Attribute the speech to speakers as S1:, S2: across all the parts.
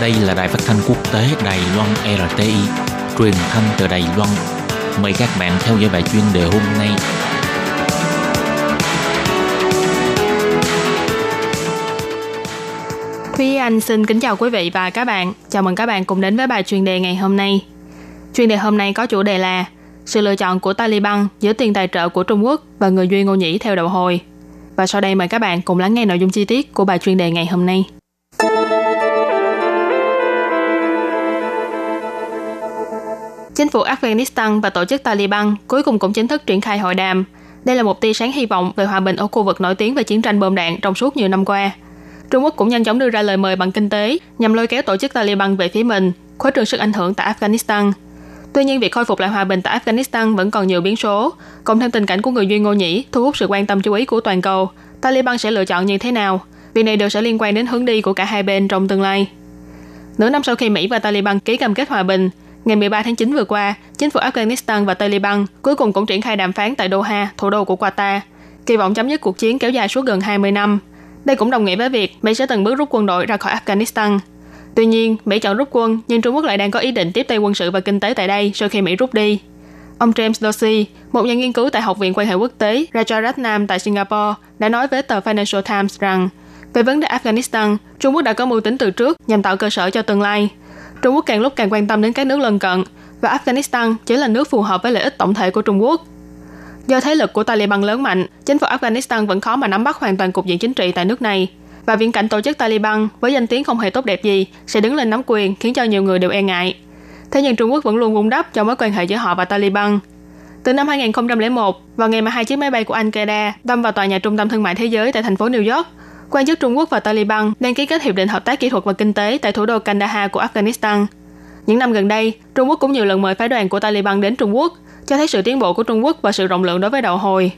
S1: Đây là đài phát thanh quốc tế Đài Loan RTI, truyền thanh từ Đài Loan. Mời các bạn theo dõi bài chuyên đề hôm nay.
S2: Thúy Anh xin kính chào quý vị và các bạn. Chào mừng các bạn cùng đến với bài chuyên đề ngày hôm nay. Chuyên đề hôm nay có chủ đề là sự lựa chọn của Taliban giữa tiền tài trợ của Trung Quốc và người Duy Ngô Nhĩ theo đầu hồi. Và sau đây mời các bạn cùng lắng nghe nội dung chi tiết của bài chuyên đề ngày hôm nay. Chính phủ Afghanistan và tổ chức Taliban cuối cùng cũng chính thức triển khai hội đàm. Đây là một tia sáng hy vọng về hòa bình ở khu vực nổi tiếng về chiến tranh bom đạn trong suốt nhiều năm qua. Trung Quốc cũng nhanh chóng đưa ra lời mời bằng kinh tế nhằm lôi kéo tổ chức Taliban về phía mình, khuếch trường sức ảnh hưởng tại Afghanistan. Tuy nhiên, việc khôi phục lại hòa bình tại Afghanistan vẫn còn nhiều biến số. Cộng thêm tình cảnh của người Duy Ngô Nhĩ thu hút sự quan tâm chú ý của toàn cầu, Taliban sẽ lựa chọn như thế nào? Việc này đều sẽ liên quan đến hướng đi của cả hai bên trong tương lai. Nửa năm sau khi Mỹ và Taliban ký cam kết hòa bình, ngày 13 tháng 9 vừa qua, chính phủ Afghanistan và Taliban cuối cùng cũng triển khai đàm phán tại Doha, thủ đô của Qatar, kỳ vọng chấm dứt cuộc chiến kéo dài suốt gần 20 năm. Đây cũng đồng nghĩa với việc Mỹ sẽ từng bước rút quân đội ra khỏi Afghanistan. Tuy nhiên, Mỹ chọn rút quân, nhưng Trung Quốc lại đang có ý định tiếp tay quân sự và kinh tế tại đây sau khi Mỹ rút đi. Ông James Dorsey, một nhà nghiên cứu tại Học viện quan hệ quốc tế Rajaratnam tại Singapore, đã nói với tờ Financial Times rằng về vấn đề Afghanistan, Trung Quốc đã có mưu tính từ trước nhằm tạo cơ sở cho tương lai. Trung Quốc càng lúc càng quan tâm đến các nước lân cận và Afghanistan chỉ là nước phù hợp với lợi ích tổng thể của Trung Quốc. Do thế lực của Taliban lớn mạnh, chính phủ Afghanistan vẫn khó mà nắm bắt hoàn toàn cục diện chính trị tại nước này. Và viễn cảnh tổ chức Taliban với danh tiếng không hề tốt đẹp gì sẽ đứng lên nắm quyền khiến cho nhiều người đều e ngại. Thế nhưng Trung Quốc vẫn luôn vun đắp cho mối quan hệ giữa họ và Taliban. Từ năm 2001, vào ngày mà hai chiếc máy bay của Al-Qaeda đâm vào tòa nhà trung tâm thương mại thế giới tại thành phố New York, quan chức Trung Quốc và Taliban đang ký kết hiệp định hợp tác kỹ thuật và kinh tế tại thủ đô Kandahar của Afghanistan. Những năm gần đây, Trung Quốc cũng nhiều lần mời phái đoàn của Taliban đến Trung Quốc, cho thấy sự tiến bộ của Trung Quốc và sự rộng lượng đối với đầu hồi.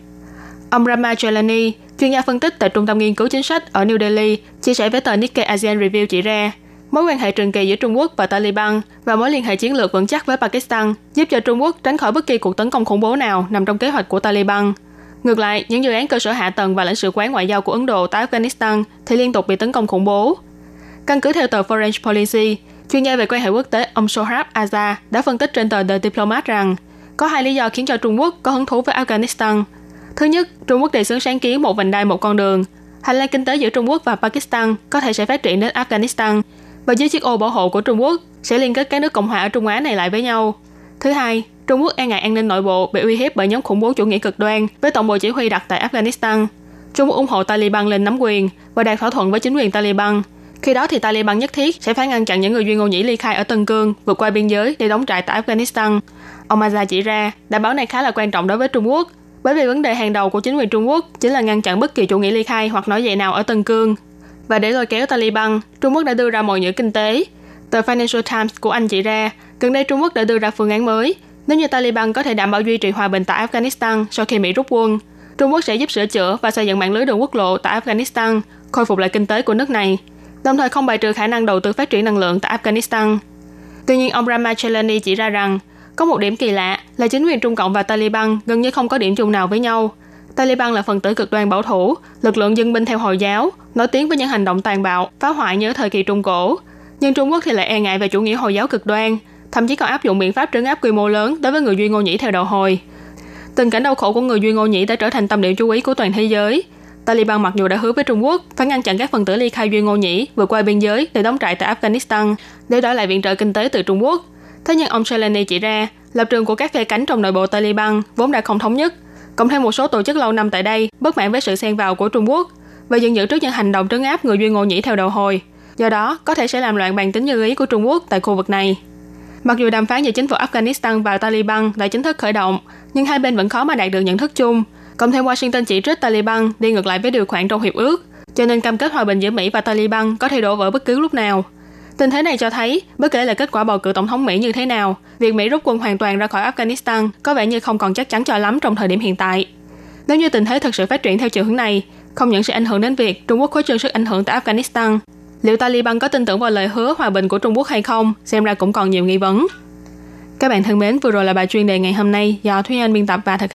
S2: Ông Rama Jalani, chuyên gia phân tích tại Trung tâm Nghiên cứu Chính sách ở New Delhi, chia sẻ với tờ Nikkei ASEAN Review chỉ ra, mối quan hệ trường kỳ giữa Trung Quốc và Taliban và mối liên hệ chiến lược vững chắc với Pakistan giúp cho Trung Quốc tránh khỏi bất kỳ cuộc tấn công khủng bố nào nằm trong kế hoạch của Taliban. Ngược lại, những dự án cơ sở hạ tầng và lãnh sự quán ngoại giao của Ấn Độ tại Afghanistan thì liên tục bị tấn công khủng bố. Căn cứ theo tờ Foreign Policy, chuyên gia về quan hệ quốc tế ông Sohrab Aza đã phân tích trên tờ The Diplomat rằng có hai lý do khiến cho Trung Quốc có hứng thú với Afghanistan. Thứ nhất, Trung Quốc đề xướng sáng kiến một vành đai một con đường. Hành lang kinh tế giữa Trung Quốc và Pakistan có thể sẽ phát triển đến Afghanistan và dưới chiếc ô bảo hộ của Trung Quốc sẽ liên kết các nước Cộng hòa ở Trung Á này lại với nhau. Thứ hai, Trung Quốc e ngại an ninh nội bộ bị uy hiếp bởi nhóm khủng bố chủ nghĩa cực đoan với tổng bộ chỉ huy đặt tại Afghanistan. Trung Quốc ủng hộ Taliban lên nắm quyền và đạt thỏa thuận với chính quyền Taliban. Khi đó thì Taliban nhất thiết sẽ phải ngăn chặn những người Duy Ngô Nhĩ ly khai ở Tân Cương vượt qua biên giới để đóng trại tại Afghanistan. Ông Maza chỉ ra, đảm bảo này khá là quan trọng đối với Trung Quốc, bởi vì vấn đề hàng đầu của chính quyền Trung Quốc chính là ngăn chặn bất kỳ chủ nghĩa ly khai hoặc nổi dậy nào ở Tân Cương. Và để lôi kéo Taliban, Trung Quốc đã đưa ra mọi nhữ kinh tế. Tờ Financial Times của Anh chỉ ra, gần đây Trung Quốc đã đưa ra phương án mới. Nếu như Taliban có thể đảm bảo duy trì hòa bình tại Afghanistan sau khi Mỹ rút quân, Trung Quốc sẽ giúp sửa chữa và xây dựng mạng lưới đường quốc lộ tại Afghanistan, khôi phục lại kinh tế của nước này, đồng thời không bài trừ khả năng đầu tư phát triển năng lượng tại Afghanistan. Tuy nhiên, ông Ramachandani chỉ ra rằng, có một điểm kỳ lạ là chính quyền Trung Cộng và Taliban gần như không có điểm chung nào với nhau. Taliban là phần tử cực đoan bảo thủ, lực lượng dân binh theo Hồi giáo, nổi tiếng với những hành động tàn bạo, phá hoại nhớ thời kỳ Trung Cổ. Nhưng Trung Quốc thì lại e ngại về chủ nghĩa Hồi giáo cực đoan, thậm chí còn áp dụng biện pháp trấn áp quy mô lớn đối với người Duy Ngô Nhĩ theo đầu hồi. Tình cảnh đau khổ của người Duy Ngô Nhĩ đã trở thành tâm điểm chú ý của toàn thế giới. Taliban mặc dù đã hứa với Trung Quốc phải ngăn chặn các phần tử ly khai Duy Ngô Nhĩ vượt qua biên giới để đóng trại tại Afghanistan để đổi lại viện trợ kinh tế từ Trung Quốc. Thế nhưng ông Shalani chỉ ra, lập trường của các phe cánh trong nội bộ Taliban vốn đã không thống nhất, cộng thêm một số tổ chức lâu năm tại đây bất mãn với sự xen vào của Trung Quốc và giận dữ trước những hành động trấn áp người Duy Ngô Nhĩ theo đầu hồi. Do đó, có thể sẽ làm loạn bàn tính như ý của Trung Quốc tại khu vực này. Mặc dù đàm phán giữa chính phủ Afghanistan và Taliban đã chính thức khởi động, nhưng hai bên vẫn khó mà đạt được nhận thức chung. Cộng thêm Washington chỉ trích Taliban đi ngược lại với điều khoản trong hiệp ước, cho nên cam kết hòa bình giữa Mỹ và Taliban có thể đổ vỡ bất cứ lúc nào. Tình thế này cho thấy, bất kể là kết quả bầu cử tổng thống Mỹ như thế nào, việc Mỹ rút quân hoàn toàn ra khỏi Afghanistan có vẻ như không còn chắc chắn cho lắm trong thời điểm hiện tại. Nếu như tình thế thực sự phát triển theo chiều hướng này, không những sẽ ảnh hưởng đến việc Trung Quốc khuếch trương sức ảnh hưởng tại Afghanistan, liệu Taliban có tin tưởng vào lời hứa hòa bình của Trung Quốc hay không, xem ra cũng còn nhiều nghi vấn. Các bạn thân mến, vừa rồi là bài chuyên đề ngày hôm nay do Thúy Anh biên tập và thực